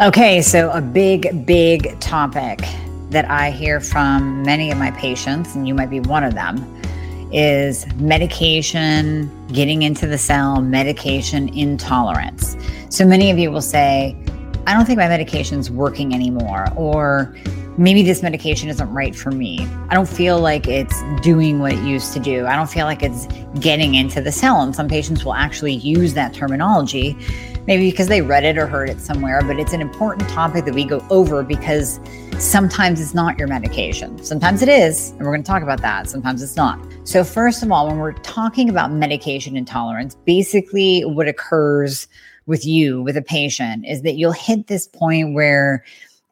Okay, so a big, big topic that I hear from many of my patients, and you might be one of them, is medication getting into the cell, medication intolerance. So many of you will say, I don't think my medication's working anymore, or maybe this medication isn't right for me. I don't feel like it's doing what it used to do. I don't feel like it's getting into the cell. And some patients will actually use that terminology maybe because they read it or heard it somewhere, but it's an important topic that we go over because sometimes it's not your medication. Sometimes it is, and we're going to talk about that. Sometimes it's not. So, first of all, when we're talking about medication intolerance, basically what occurs with you, with a patient, is that you'll hit this point where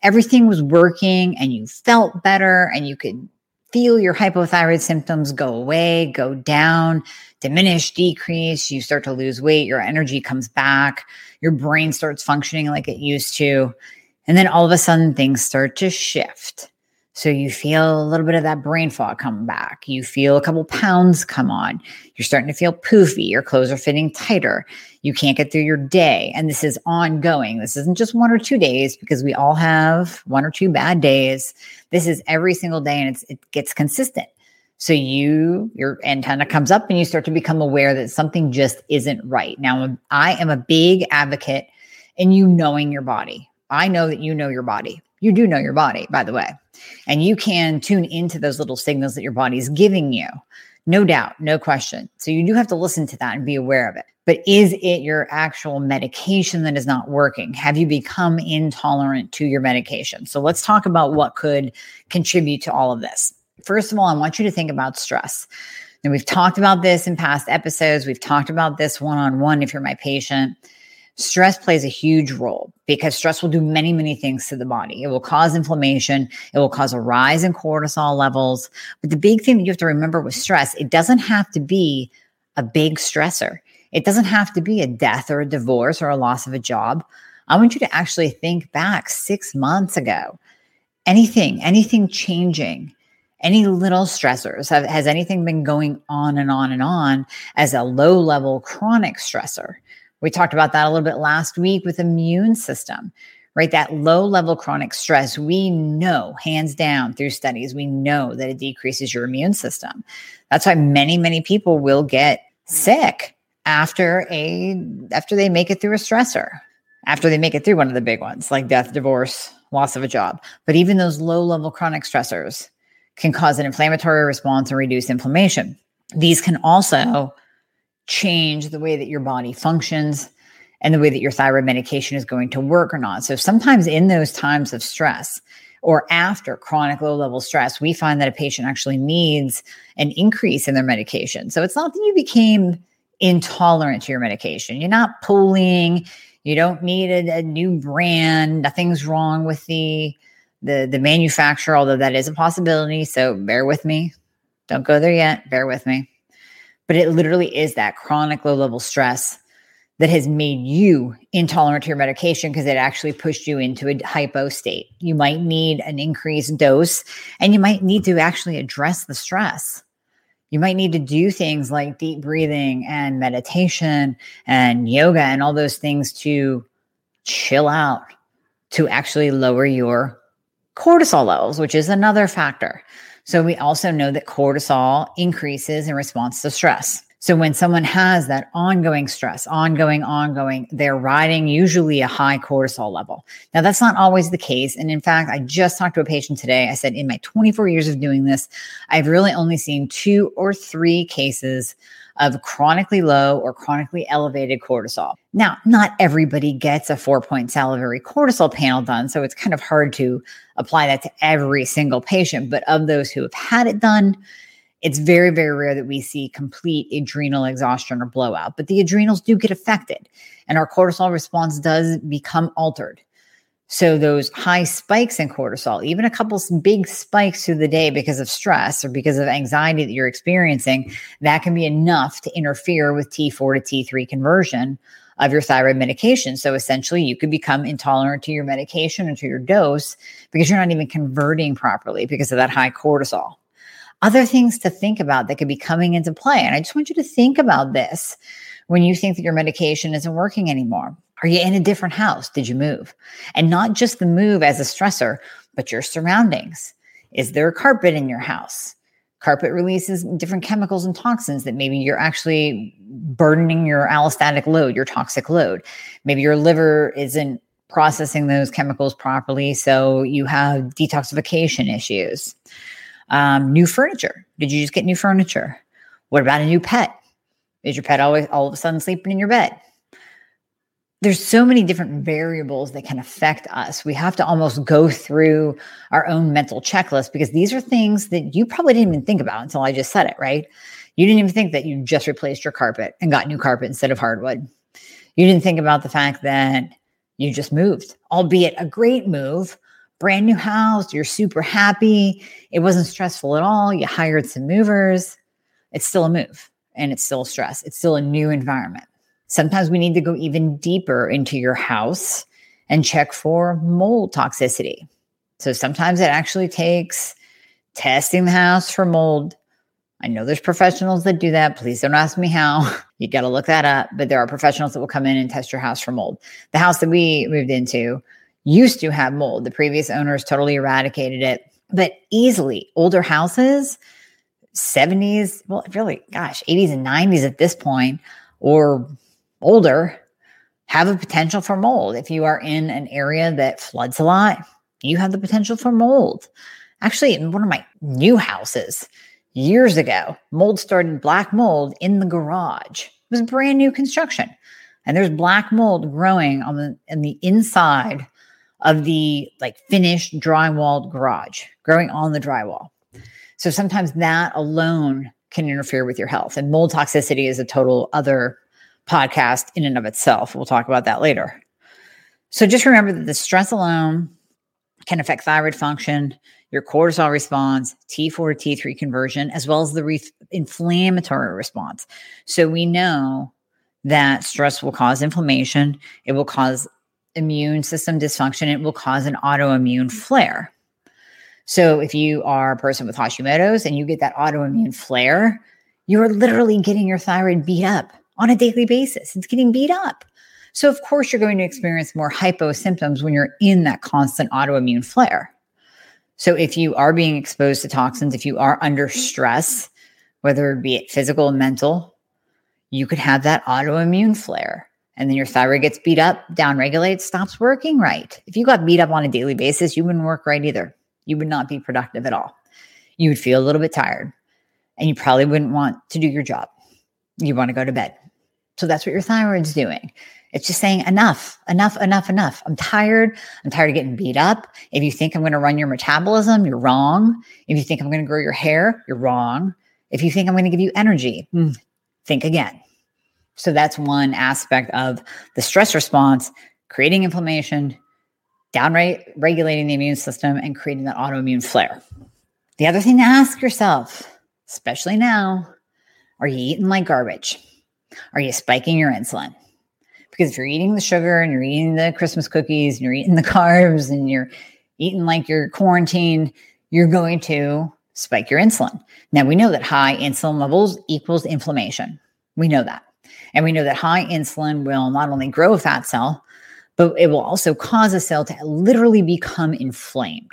everything was working and you felt better and you could feel your hypothyroid symptoms go away, go down, diminish, decrease. You start to lose weight, your energy comes back, your brain starts functioning like it used to. And then all of a sudden, things start to shift. So you feel a little bit of that brain fog come back. You feel a couple pounds come on. You're starting to feel poofy. Your clothes are fitting tighter. You can't get through your day. And this is ongoing. This isn't just one or two days because we all have one or two bad days. This is every single day and it gets consistent. So you, your antenna comes up and you start to become aware that something just isn't right. Now, I am a big advocate in you knowing your body. I know that you know your body. You do know your body, by the way. And you can tune into those little signals that your body is giving you. No doubt, no question. So you do have to listen to that and be aware of it. But is it your actual medication that is not working? Have you become intolerant to your medication? So let's talk about what could contribute to all of this. First of all, I want you to think about stress. And we've talked about this in past episodes. We've talked about this one on one if you're my patient. Stress plays a huge role because stress will do many, many things to the body. It will cause inflammation. It will cause a rise in cortisol levels. But the big thing that you have to remember with stress, it doesn't have to be a big stressor. It doesn't have to be a death or a divorce or a loss of a job. I want you to actually think back six months ago. Anything, anything changing, any little stressors? Have, has anything been going on and on and on as a low level chronic stressor? We talked about that a little bit last week with immune system, right? That low level chronic stress, we know hands down through studies, we know that it decreases your immune system. That's why many, many people will get sick after a after they make it through a stressor after they make it through one of the big ones like death divorce loss of a job but even those low level chronic stressors can cause an inflammatory response and reduce inflammation. These can also change the way that your body functions and the way that your thyroid medication is going to work or not. So sometimes in those times of stress or after chronic low level stress, we find that a patient actually needs an increase in their medication. So it's not that you became intolerant to your medication. You're not pooling, you don't need a, a new brand, nothing's wrong with the the the manufacturer, although that is a possibility. So bear with me. Don't go there yet. Bear with me. But it literally is that chronic low level stress that has made you intolerant to your medication because it actually pushed you into a hypo state. You might need an increased dose and you might need to actually address the stress. You might need to do things like deep breathing and meditation and yoga and all those things to chill out, to actually lower your cortisol levels, which is another factor. So we also know that cortisol increases in response to stress. So when someone has that ongoing stress, ongoing, ongoing, they're riding usually a high cortisol level. Now that's not always the case. And in fact, I just talked to a patient today. I said, in my 24 years of doing this, I've really only seen two or three cases of chronically low or chronically elevated cortisol. Now, not everybody gets a four point salivary cortisol panel done. So it's kind of hard to apply that to every single patient. But of those who have had it done, it's very, very rare that we see complete adrenal exhaustion or blowout, but the adrenals do get affected and our cortisol response does become altered. So those high spikes in cortisol, even a couple big spikes through the day because of stress or because of anxiety that you're experiencing, that can be enough to interfere with T4 to T3 conversion of your thyroid medication. So essentially, you could become intolerant to your medication or to your dose because you're not even converting properly because of that high cortisol. Other things to think about that could be coming into play. And I just want you to think about this when you think that your medication isn't working anymore? Are you in a different house? Did you move? And not just the move as a stressor, but your surroundings. Is there a carpet in your house? Carpet releases different chemicals and toxins that maybe you're actually burdening your allostatic load, your toxic load. Maybe your liver isn't processing those chemicals properly, so you have detoxification issues. Um, new furniture. Did you just get new furniture? What about a new pet? Is your pet always all of a sudden sleeping in your bed? There's so many different variables that can affect us. We have to almost go through our own mental checklist because these are things that you probably didn't even think about until I just said it, right? You didn't even think that you just replaced your carpet and got new carpet instead of hardwood. You didn't think about the fact that you just moved, albeit a great move, brand new house, you're super happy. It wasn't stressful at all. You hired some movers. It's still a move and it's still stress. It's still a new environment. Sometimes we need to go even deeper into your house and check for mold toxicity. So sometimes it actually takes testing the house for mold. I know there's professionals that do that. Please don't ask me how. You got to look that up. But there are professionals that will come in and test your house for mold. The house that we moved into used to have mold. The previous owners totally eradicated it. But easily, older houses 70s, well, really, gosh, 80s and 90s at this point, or older, have a potential for mold. If you are in an area that floods a lot, you have the potential for mold. Actually, in one of my new houses years ago, mold started black mold in the garage. It was brand new construction. And there's black mold growing on the in the inside of the like finished drywalled garage, growing on the drywall. So sometimes that alone can interfere with your health. And mold toxicity is a total other podcast in and of itself. We'll talk about that later. So just remember that the stress alone can affect thyroid function, your cortisol response, T4 to T3 conversion, as well as the re- inflammatory response. So we know that stress will cause inflammation, it will cause immune system dysfunction, it will cause an autoimmune flare. So if you are a person with Hashimoto's and you get that autoimmune flare, you're literally getting your thyroid beat up on a daily basis. It's getting beat up. So of course you're going to experience more hypo symptoms when you're in that constant autoimmune flare. So if you are being exposed to toxins, if you are under stress, whether it be physical and mental, you could have that autoimmune flare. And then your thyroid gets beat up, downregulates, stops working right. If you got beat up on a daily basis, you wouldn't work right either you would not be productive at all. You would feel a little bit tired and you probably wouldn't want to do your job. You want to go to bed. So that's what your thyroid's doing. It's just saying enough, enough, enough, enough. I'm tired. I'm tired of getting beat up. If you think I'm going to run your metabolism, you're wrong. If you think I'm going to grow your hair, you're wrong. If you think I'm going to give you energy, hmm, think again. So that's one aspect of the stress response, creating inflammation, downright regulating the immune system and creating that autoimmune flare. The other thing to ask yourself, especially now, are you eating like garbage? Are you spiking your insulin? Because if you're eating the sugar and you're eating the Christmas cookies and you're eating the carbs and you're eating like you're quarantined, you're going to spike your insulin. Now, we know that high insulin levels equals inflammation. We know that. And we know that high insulin will not only grow a fat cell, but it will also cause a cell to literally become inflamed.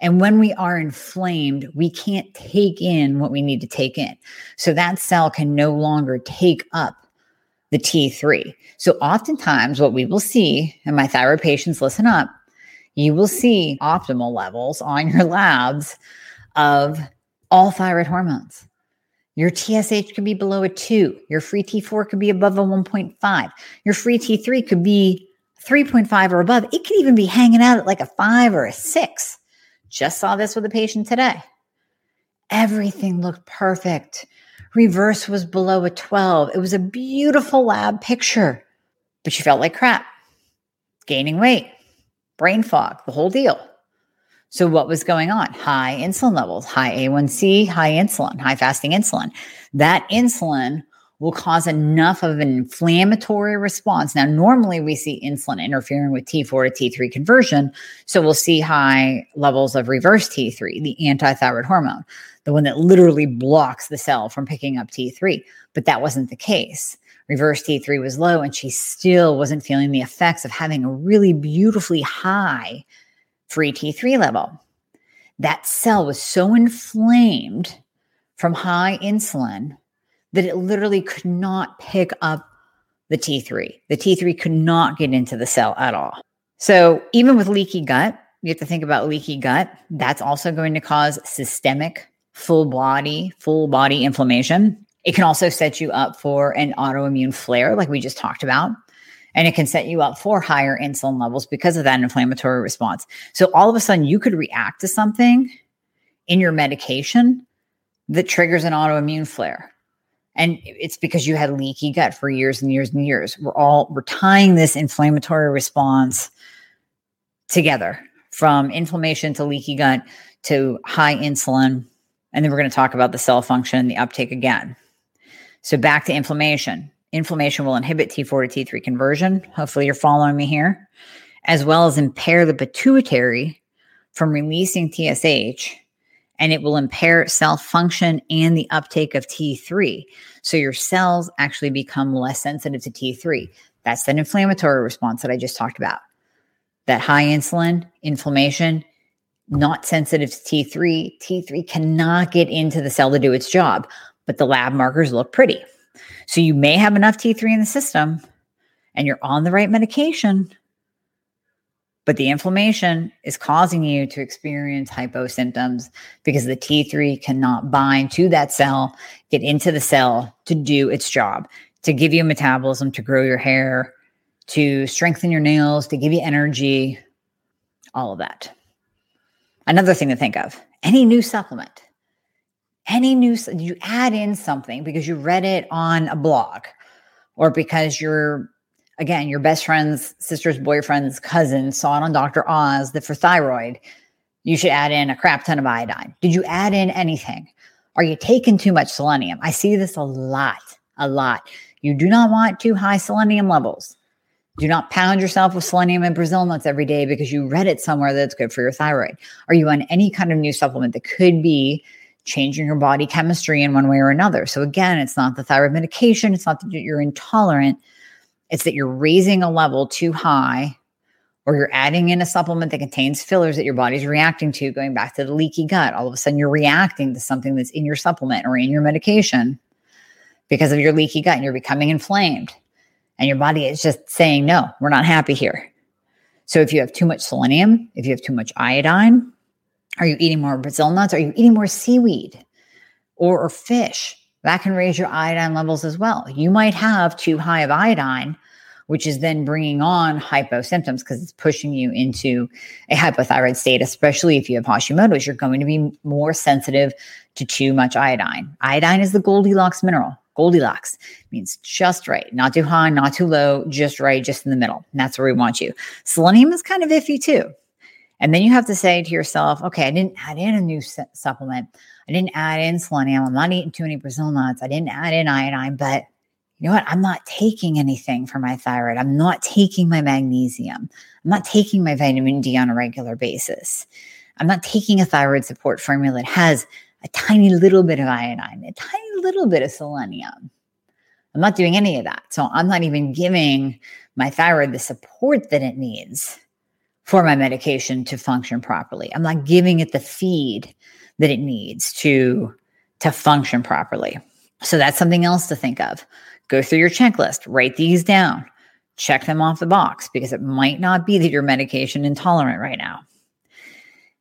And when we are inflamed, we can't take in what we need to take in. So that cell can no longer take up the T3. So oftentimes, what we will see, and my thyroid patients listen up, you will see optimal levels on your labs of all thyroid hormones. Your TSH could be below a two. Your free T4 could be above a 1.5. Your free T3 could be 3.5 or above. It could even be hanging out at like a five or a six. Just saw this with a patient today. Everything looked perfect. Reverse was below a 12. It was a beautiful lab picture, but she felt like crap, gaining weight, brain fog, the whole deal. So, what was going on? High insulin levels, high A1C, high insulin, high fasting insulin. That insulin will cause enough of an inflammatory response. Now, normally we see insulin interfering with T4 to T3 conversion. So we'll see high levels of reverse T3, the anti-thyroid hormone, the one that literally blocks the cell from picking up T3. But that wasn't the case. reverse T3 was low, and she still wasn't feeling the effects of having a really beautifully high free T3 level. That cell was so inflamed from high insulin that it literally could not pick up the T3. The T3 could not get into the cell at all. So, even with leaky gut, you have to think about leaky gut. That's also going to cause systemic, full body, full body inflammation. It can also set you up for an autoimmune flare, like we just talked about. And it can set you up for higher insulin levels because of that inflammatory response. So all of a sudden, you could react to something in your medication that triggers an autoimmune flare. And it's because you had leaky gut for years and years and years. We're all we're tying this inflammatory response together from inflammation to leaky gut to high insulin. And then we're going to talk about the cell function and the uptake again. So back to inflammation. Inflammation will inhibit T4 to T3 conversion. Hopefully, you're following me here, as well as impair the pituitary from releasing TSH, and it will impair cell function and the uptake of T3. So your cells actually become less sensitive to T3. That's that inflammatory response that I just talked about. That high insulin, inflammation, not sensitive to T3. T3 cannot get into the cell to do its job but the lab markers look pretty. So you may have enough T3 in the system and you're on the right medication, but the inflammation is causing you to experience hypo symptoms because the T3 cannot bind to that cell, get into the cell to do its job, to give you metabolism, to grow your hair, to strengthen your nails, to give you energy, all of that. Another thing to think of any new supplement any new you add in something because you read it on a blog or because your again your best friend's sister's boyfriend's cousin saw it on dr oz that for thyroid you should add in a crap ton of iodine. Did you add in anything? Are you taking too much selenium? I see this a lot a lot. You do not want too high selenium levels. Do not pound yourself with selenium and brazil nuts every day because you read it somewhere that's good for your thyroid. Are you on any kind of new supplement that could be changing your body chemistry in one way or another. So again, it's not the thyroid medication, it's not that you're intolerant, it's that you're raising a level too high or you're adding in a supplement that contains fillers that your body's reacting to, going back to the leaky gut. All of a sudden, you're reacting to something that's in your supplement or in your medication because of your leaky gut and you're becoming inflamed. And your body is just saying, no, we're not happy here. So if you have too much selenium, if you have too much iodine, are you eating more Brazil nuts? Are you eating more seaweed or, or fish? That can raise your iodine levels as well. You might have too high of iodine, which is then bringing on hypo symptoms because it's pushing you into a hypothyroid state, especially if you have Hashimoto's. You're going to be more sensitive to too much iodine. Iodine is the Goldilocks mineral. Goldilocks means just right, not too high, not too low, just right, just in the middle. And that's where we want you. Selenium is kind of iffy too. And then you have to say to yourself, okay, I didn't add in a new supplement. I didn't add in selenium. I'm not eating too many Brazil nuts. I didn't add in iodine, but you know what? I'm not taking anything for my thyroid. I'm not taking my magnesium. I'm not taking my vitamin D on a regular basis. I'm not taking a thyroid support formula that has a tiny little bit of iodine, a tiny little bit of selenium. I'm not doing any of that. So I'm not even giving my thyroid the support that it needs for my medication to function properly. I'm not giving it the feed that it needs to to function properly. So that's something else to think of. Go through your checklist, write these down, check them off the box because it might not be that you're medication intolerant right now.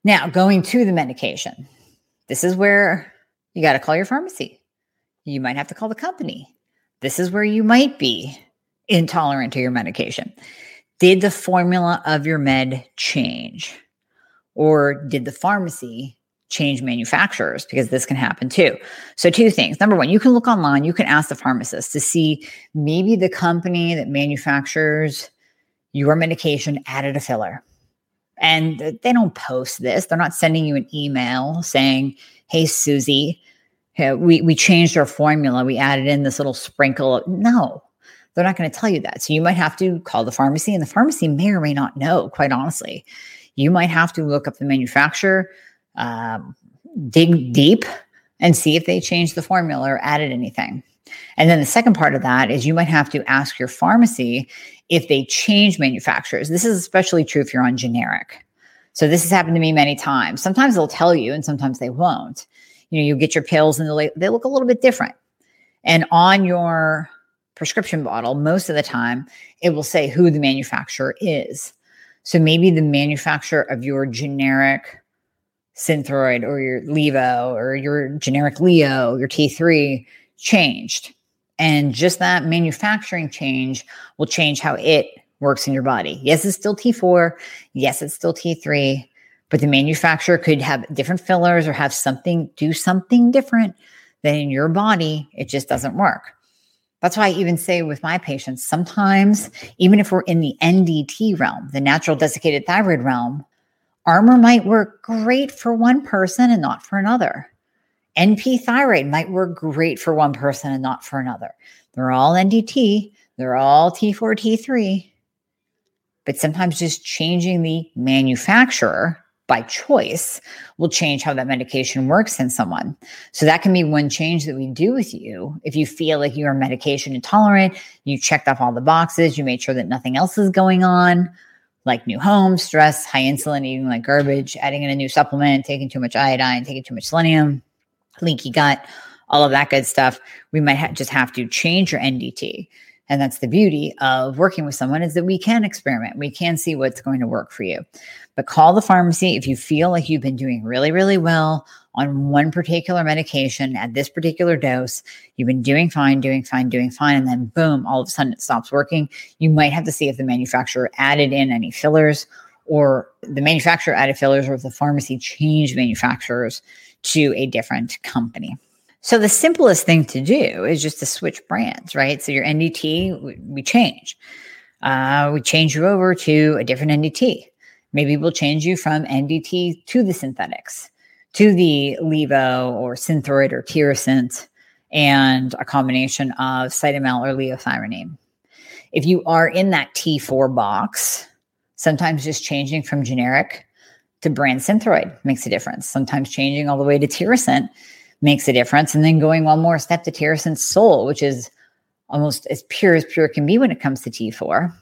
Now, going to the medication. This is where you got to call your pharmacy. You might have to call the company. This is where you might be intolerant to your medication. Did the formula of your med change? Or did the pharmacy change manufacturers? Because this can happen too. So, two things. Number one, you can look online, you can ask the pharmacist to see maybe the company that manufactures your medication added a filler. And they don't post this, they're not sending you an email saying, Hey, Susie, we, we changed our formula. We added in this little sprinkle. No, they're not going to tell you that. So you might have to call the pharmacy, and the pharmacy may or may not know, quite honestly. You might have to look up the manufacturer, um, dig deep, and see if they changed the formula or added anything. And then the second part of that is you might have to ask your pharmacy if they change manufacturers. This is especially true if you're on generic. So this has happened to me many times. Sometimes they'll tell you and sometimes they won't. You know, you get your pills and they look a little bit different. And on your prescription bottle, most of the time, it will say who the manufacturer is. So maybe the manufacturer of your generic Synthroid or your Levo or your generic Lio, your T3 changed. And just that manufacturing change will change how it works in your body. Yes, it's still T4. Yes, it's still T3, but the manufacturer could have different fillers or have something, do something different than in your body. It just doesn't work. That's why I even say with my patients, sometimes, even if we're in the NDT realm, the natural desiccated thyroid realm, Armour might work great for one person and not for another. NP thyroid might work great for one person and not for another. They're all NDT, they're all T4, T3. But sometimes just changing the manufacturer by choice will change how that medication works in someone. So that can be one change that we do with you. If you feel like you are medication intolerant, you checked off all the boxes, you made sure that nothing else is going on, like new home, stress, high insulin, eating like garbage, adding in a new supplement, taking too much iodine, taking too much selenium, leaky gut, all of that good stuff. We might ha- just have to change your NDT. And that's the beauty of working with someone is that we can experiment. We can see what's going to work for you. But call the pharmacy if you feel like you've been doing really, really well on one particular medication at this particular dose. You've been doing fine, doing fine, doing fine. And then boom, all of a sudden it stops working. You might have to see if the manufacturer added in any fillers or the manufacturer added fillers or if the pharmacy changed manufacturers to a different company. So the simplest thing to do is just to switch brands, right? So your NDT, we change. Uh, we change you over to a different NDT. Maybe we'll change you from NDT to the synthetics, to the Levo or Synthroid or Tirosint, and a combination of Cytomel or Liothyronine. If you are in that T4 box, sometimes just changing from generic to brand Synthroid makes a difference. Sometimes changing all the way to Tirosint makes a difference. And then going one more step to Tirosint Sol, which is almost as pure as pure can be when it comes to T4.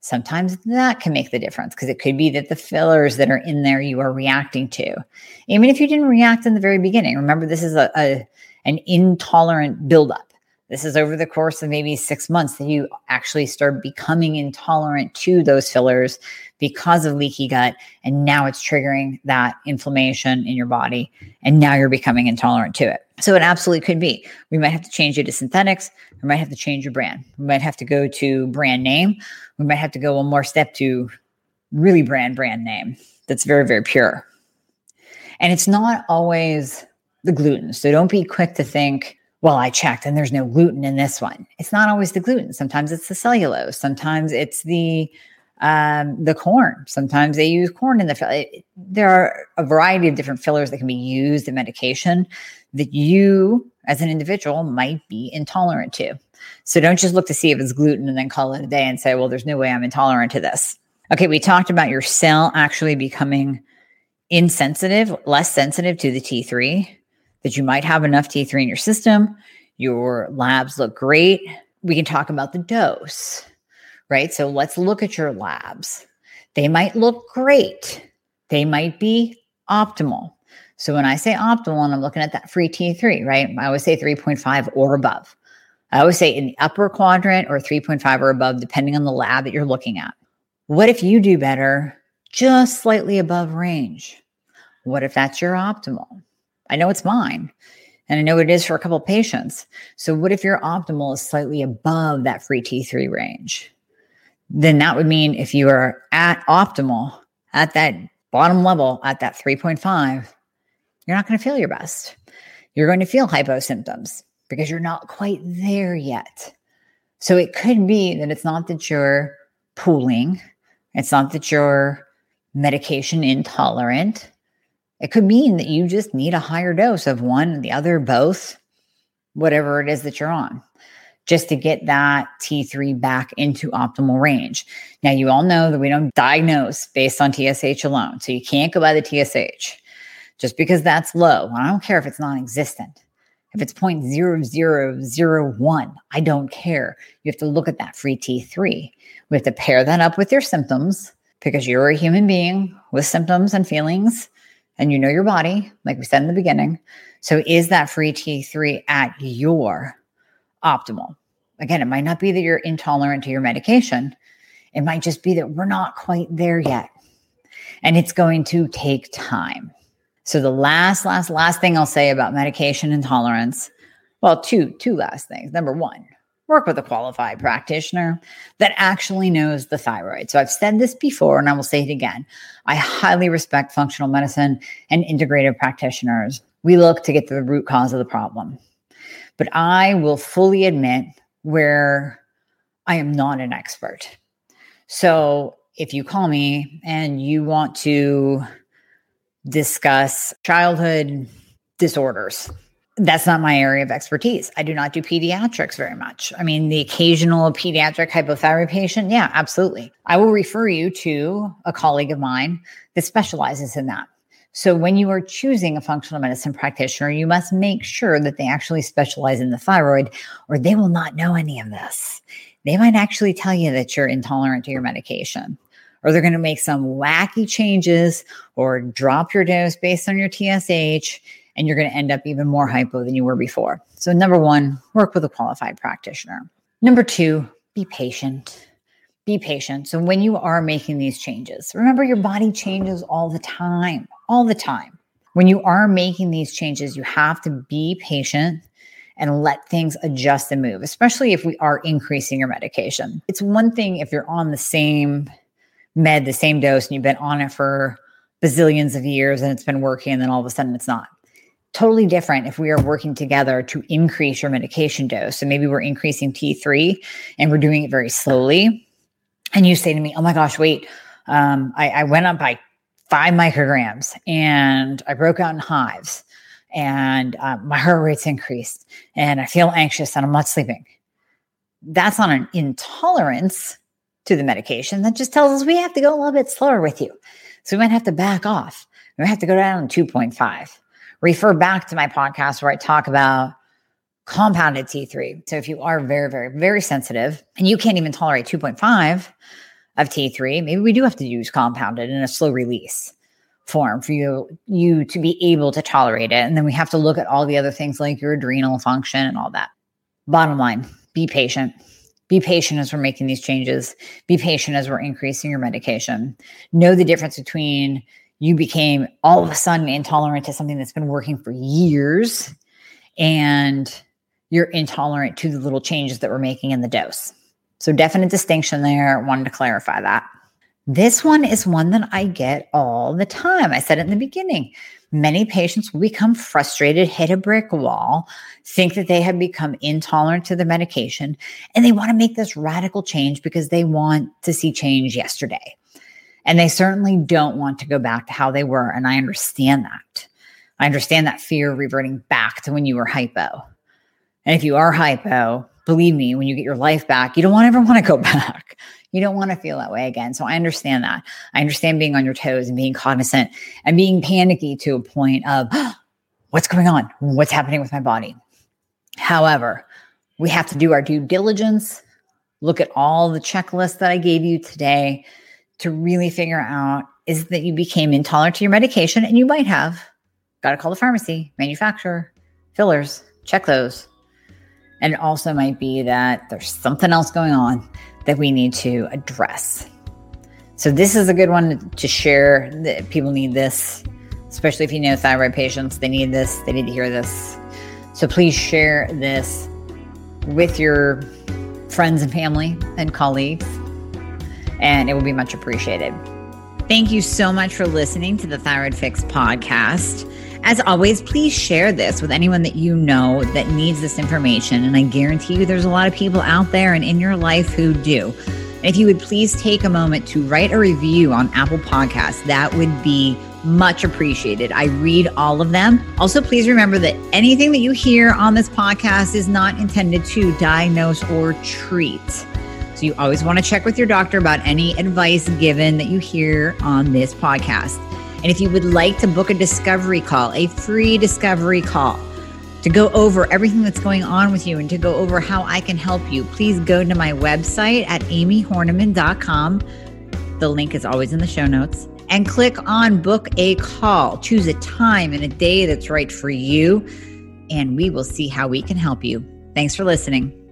Sometimes that can make the difference because it could be that the fillers that are in there you are reacting to. Even if you didn't react in the very beginning, remember this is a, a an intolerant buildup. This is over the course of maybe six months that you actually start becoming intolerant to those fillers because of leaky gut. And now it's triggering that inflammation in your body. And now you're becoming intolerant to it. So it absolutely could be. We might have to change you to synthetics. We might have to change your brand. We might have to go to brand name. We might have to go one more step to really brand brand name that's very, very pure. And it's not always the gluten. So don't be quick to think, well, I checked and there's no gluten in this one. It's not always the gluten. Sometimes it's the cellulose. Sometimes it's the um, the corn. Sometimes they use corn in the fill. There are a variety of different fillers that can be used in medication that you, as an individual, might be intolerant to. So don't just look to see if it's gluten and then call it a day and say, well, there's no way I'm intolerant to this. Okay, we talked about your cell actually becoming insensitive, less sensitive to the T3 that you might have enough T3 in your system. Your labs look great. We can talk about the dose, right? So let's look at your labs. They might look great, they might be optimal. So when I say optimal, and I'm looking at that free T3, right? I always say 3.5 or above. I always say in the upper quadrant or 3.5 or above, depending on the lab that you're looking at. What if you do better just slightly above range? What if that's your optimal? I know it's mine. And I know it is for a couple of patients. So what if your optimal is slightly above that free T3 range? Then that would mean if you are at optimal, at that bottom level, at that 3.5, you're not going to feel your best. You're going to feel hypo symptoms because you're not quite there yet. So it could be that it's not that you're pooling, it's not that you're medication intolerant, it could mean that you just need a higher dose of one, the other, both, whatever it is that you're on, just to get that T3 back into optimal range. Now, you all know that we don't diagnose based on TSH alone. So you can't go by the TSH just because that's low. I don't care if it's non existent. If it's 0.0001, I don't care. You have to look at that free T3. We have to pair that up with your symptoms because you're a human being with symptoms and feelings and you know your body, like we said in the beginning. So, is that free T3 at your optimal? Again, it might not be that you're intolerant to your medication, it might just be that we're not quite there yet. And it's going to take time. So, the last, last, last thing I'll say about medication intolerance well, two, two last things. Number one, work with a qualified practitioner that actually knows the thyroid. So I've said this before and I will say it again. I highly respect functional medicine and integrative practitioners. We look to get to the root cause of the problem. But I will fully admit where I am not an expert. So if you call me and you want to discuss childhood disorders, that's not my area of expertise. I do not do pediatrics very much. I mean, the occasional pediatric hypothyroid patient, yeah, absolutely. I will refer you to a colleague of mine that specializes in that. So when you are choosing a functional medicine practitioner, you must make sure that they actually specialize in the thyroid, or they will not know any of this. They might actually tell you that you're intolerant to your medication, or they're going to make some wacky changes or drop your dose based on your TSH and you're going to end up even more hypo than you were before. So, number one, work with a qualified practitioner. Number two, be patient. Be patient. So, when you are making these changes, remember your body changes all the time, all the time. When you are making these changes, you have to be patient and let things adjust and move, especially if we are increasing your medication. It's one thing if you're on the same med, the same dose, and you've been on it for bazillions of years and it's been working, and then all of a sudden it's not totally different if we are working together to increase your medication dose. So maybe we're increasing T3 and we're doing it very slowly. And you say to me, Oh my gosh, wait, um, I, I went up by five micrograms and I broke out in hives and uh, my heart rate's increased and I feel anxious and I'm not sleeping. That's not an intolerance to the medication. That just tells us we have to go a little bit slower with you. So we might have to back off. We might have to go down to 2.5 refer back to my podcast where I talk about compounded T3. So if you are very, very, very sensitive and you can't even tolerate 2.5 of T3, maybe we do have to use compounded in a slow release form for you you to be able to tolerate it. And then we have to look at all the other things like your adrenal function and all that. Bottom line, be patient. Be patient as we're making these changes. Be patient as we're increasing your medication. Know the difference between you became all of a sudden intolerant to something that's been working for years and you're intolerant to the little changes that we're making in the dose. So, definite distinction there. Wanted to clarify that. This one is one that I get all the time. I said it in the beginning. Many patients will become frustrated, hit a brick wall, think that they have become intolerant to the medication, and they want to make this radical change because they want to see change yesterday. And they certainly don't want to go back to how they were. And I understand that. I understand that fear reverting back to when you were hypo. And if you are hypo, believe me, when you get your life back, you don't want ever want to go back. You don't want to feel that way again. So I understand that. I understand being on your toes and being cognizant and being panicky to a point of what's going on? What's happening with my body? However, we have to do our due diligence, look at all the checklists that I gave you today, to really figure out is that you became intolerant to your medication and you might have got to call the pharmacy, manufacturer, fillers, check those. And it also might be that there's something else going on that we need to address. So this is a good one to share. That people need this, especially if you know thyroid patients. They need this. They need to hear this. So please share this with your friends and family and colleagues and it will be much appreciated. Thank you so much for listening to the Thyroid Fix podcast. As always, please share this with anyone that you know that needs this information. And I guarantee you there's a lot of people out there and in your life who do. If you would please take a moment to write a review on Apple Podcasts, that would be much appreciated. I read all of them. Also, please remember that anything that you hear on this podcast is not intended to diagnose or treat. So you always want to check with your doctor about any advice given that you hear on this podcast. And if you would like to book a discovery call, a free discovery call, to go over everything that's going on with you and to go over how I can help you, please go to my website at amiehornaman.com. The link is always in the show notes. And click on book a call. Choose a time and a day that's right for you, and we will see how we can help you. Thanks for listening.